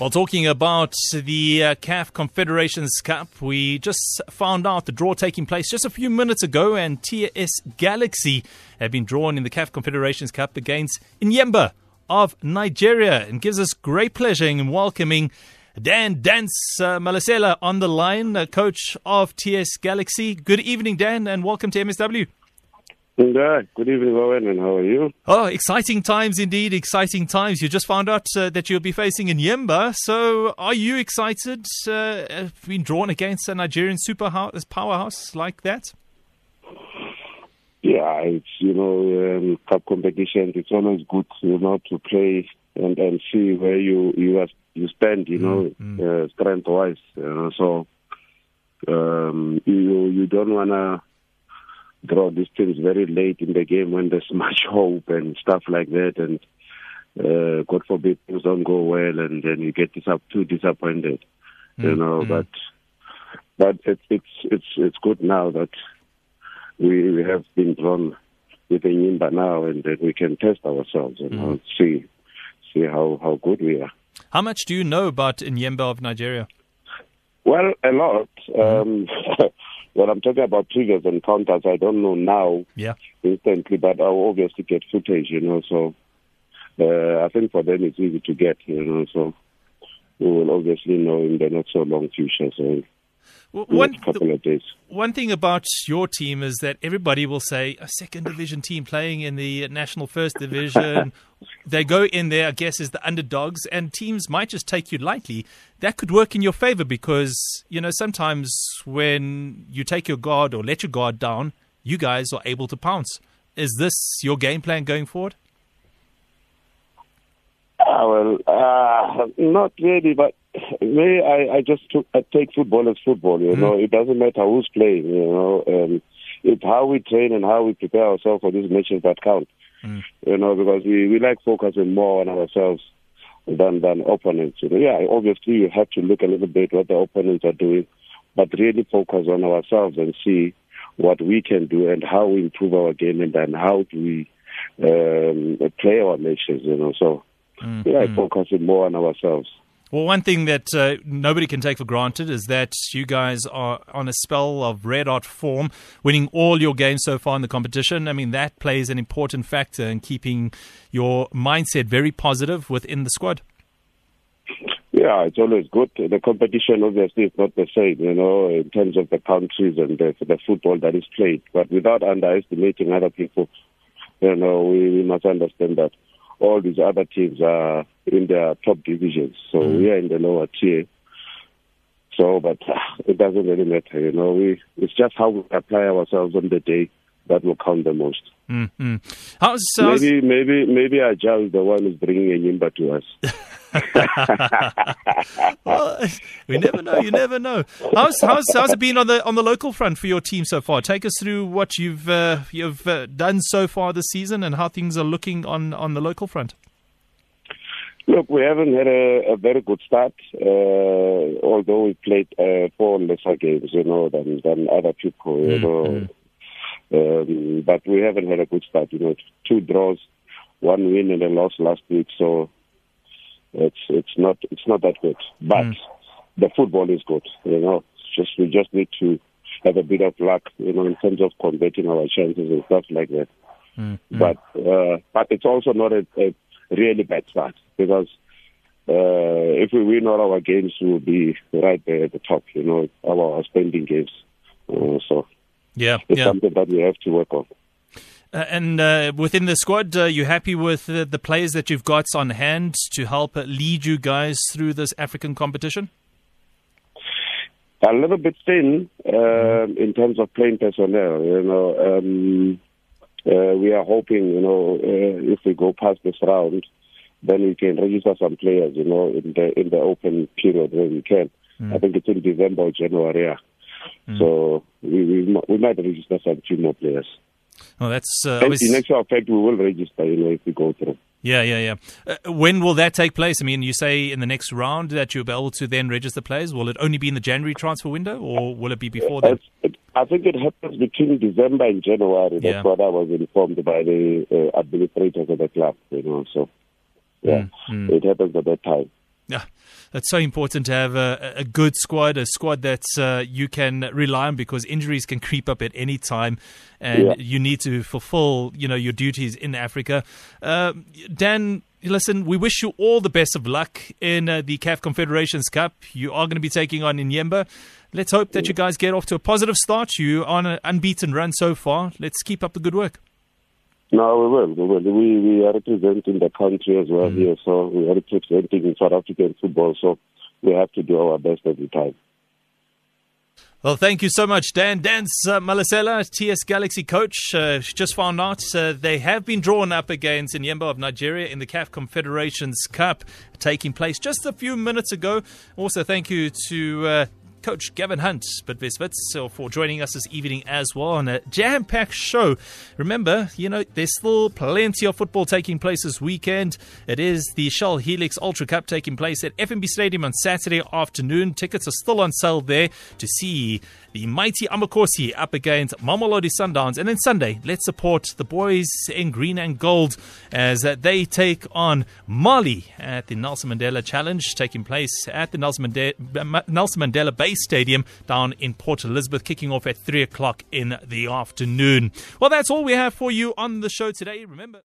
While talking about the uh, CAF Confederations Cup, we just found out the draw taking place just a few minutes ago, and TS Galaxy have been drawn in the CAF Confederations Cup against Enyimba of Nigeria. And gives us great pleasure in welcoming Dan Dance uh, Malesela on the line, uh, coach of TS Galaxy. Good evening, Dan, and welcome to MSW. Yeah, good evening, Owen, and how are you? Oh, exciting times indeed, exciting times. You just found out uh, that you'll be facing Enyimba, so are you excited? Uh, have been drawn against a Nigerian super powerhouse like that? Yeah, it's you know um, cup competitions. It's always good, you know, to play and and see where you you are, you stand, you know, mm-hmm. uh, strength wise. Know, so um, you you don't wanna draw these teams very late in the game when there's much hope and stuff like that. And uh, God forbid things don't go well, and then you get dis- too disappointed, mm-hmm. you know. Mm. But but it's it's it's it's good now that we, we have been drawn with the Enyimba now, and then we can test ourselves and mm-hmm. see see how how good we are. How much do you know about Enyimba of Nigeria? Well, a lot. Mm-hmm. Um, When I'm talking about previous encounters, I don't know now yeah. instantly, but I'll obviously get footage, you know. So uh, I think for them it's easy to get, you know. So we will obviously know in the not so long future. So one, couple of days. One thing about your team is that everybody will say a second division team playing in the national first division. They go in there, I guess, as the underdogs, and teams might just take you lightly. That could work in your favor because, you know, sometimes when you take your guard or let your guard down, you guys are able to pounce. Is this your game plan going forward? Uh, well, uh, not really, but me, I, I just took, I take football as football. You mm. know, it doesn't matter who's playing. You know, um, it's how we train and how we prepare ourselves for these matches that count. Mm. You know, because we, we like focusing more on ourselves than than opponents. You know, yeah, obviously you have to look a little bit what the opponents are doing, but really focus on ourselves and see what we can do and how we improve our game and then how do we um, play our matches. You know, so mm. yeah, mm. focusing more on ourselves. Well, one thing that uh, nobody can take for granted is that you guys are on a spell of red hot form, winning all your games so far in the competition. I mean, that plays an important factor in keeping your mindset very positive within the squad. Yeah, it's always good. The competition obviously is not the same, you know, in terms of the countries and the, the football that is played. But without underestimating other people, you know, we, we must understand that all these other teams are in their top divisions. So mm. we are in the lower tier. So, but uh, it doesn't really matter, you know. We it's just how we apply ourselves on the day that will count the most. Mm-hmm. How's, how's... Maybe, maybe, maybe Ajal is the one who's bringing Enyimba to us. well, we never know. You never know. How's, how's how's it been on the on the local front for your team so far? Take us through what you've uh, you've uh, done so far this season and how things are looking on on the local front. Look, we haven't had a, a very good start, uh, although we played uh, four lesser games, you know, than than other people, you mm, know. Mm. Um, but we haven't had a good start, you know. Two draws, one win, and a loss last week. So it's it's not it's not that good. But mm. the football is good. You know, it's just we just need to have a bit of luck, you know, in terms of converting our chances and stuff like that. Mm. But uh, but it's also not a, a really bad start because uh, if we win all our games, we'll be right there at the top. You know, our, spending games. Uh, so yeah, it's yeah. something that we have to work on. Uh, and uh, within the squad, uh, you happy with uh, the players that you've got on hand to help uh, lead you guys through this African competition? A little bit thin um, in terms of playing personnel. You know, um, uh, we are hoping, you know, if we go past this round, then we can register some players. You know, in the in the open period where we can. Mm. I think it's in December or January. Yeah. Mm. So we, we we might register some few more players. Oh, that's uh, in actual fact we will register. You know, if we go through. Yeah, yeah, yeah. Uh, when will that take place? I mean, you say in the next round that you'll be able to then register players. Will it only be in the January transfer window, or will it be before that? It, I think it happens between December and January. That's yeah. what I was informed by the uh, administrators of the club. You know, so yeah, mm, mm. it happens at that time. Yeah, it's so important to have a, a good squad, a squad that uh, you can rely on because injuries can creep up at any time, and yeah. you need to fulfill, you know, your duties in Africa. Uh, Dan, listen, we wish you all the best of luck in uh, the CAF Confederations Cup. You are going to be taking on Enyimba. Let's hope that you guys get off to a positive start. You on an unbeaten run so far. Let's keep up the good work. No, we will. We will. We, we are representing the country as well mm. here, so we are representing South African football, so we have to do our best every time. Well, thank you so much, Dan. Dan's uh, Malesela, TS Galaxy coach, uh, just found out uh, they have been drawn up against Enyimba of Nigeria in the CAF Confederations Cup taking place just a few minutes ago. Also, thank you to uh, Coach Gavin Hunt, but Wits uh, for joining us this evening as well on a jam packed show. Remember, you know, there's still plenty of football taking place this weekend. It is the Shell Helix Ultra Cup taking place at FNB Stadium on Saturday afternoon. Tickets are still on sale there to see the mighty Amakhosi up against Mamelodi Sundowns. And then Sunday, let's support the boys in green and gold as uh, they take on Mali at the Nelson Mandela Challenge taking place at the Nelson Mandela, Nelson Mandela Bay Stadium down in Port Elizabeth, kicking off at 3 o'clock in the afternoon. Well, that's all we have for you on the show today. Remember,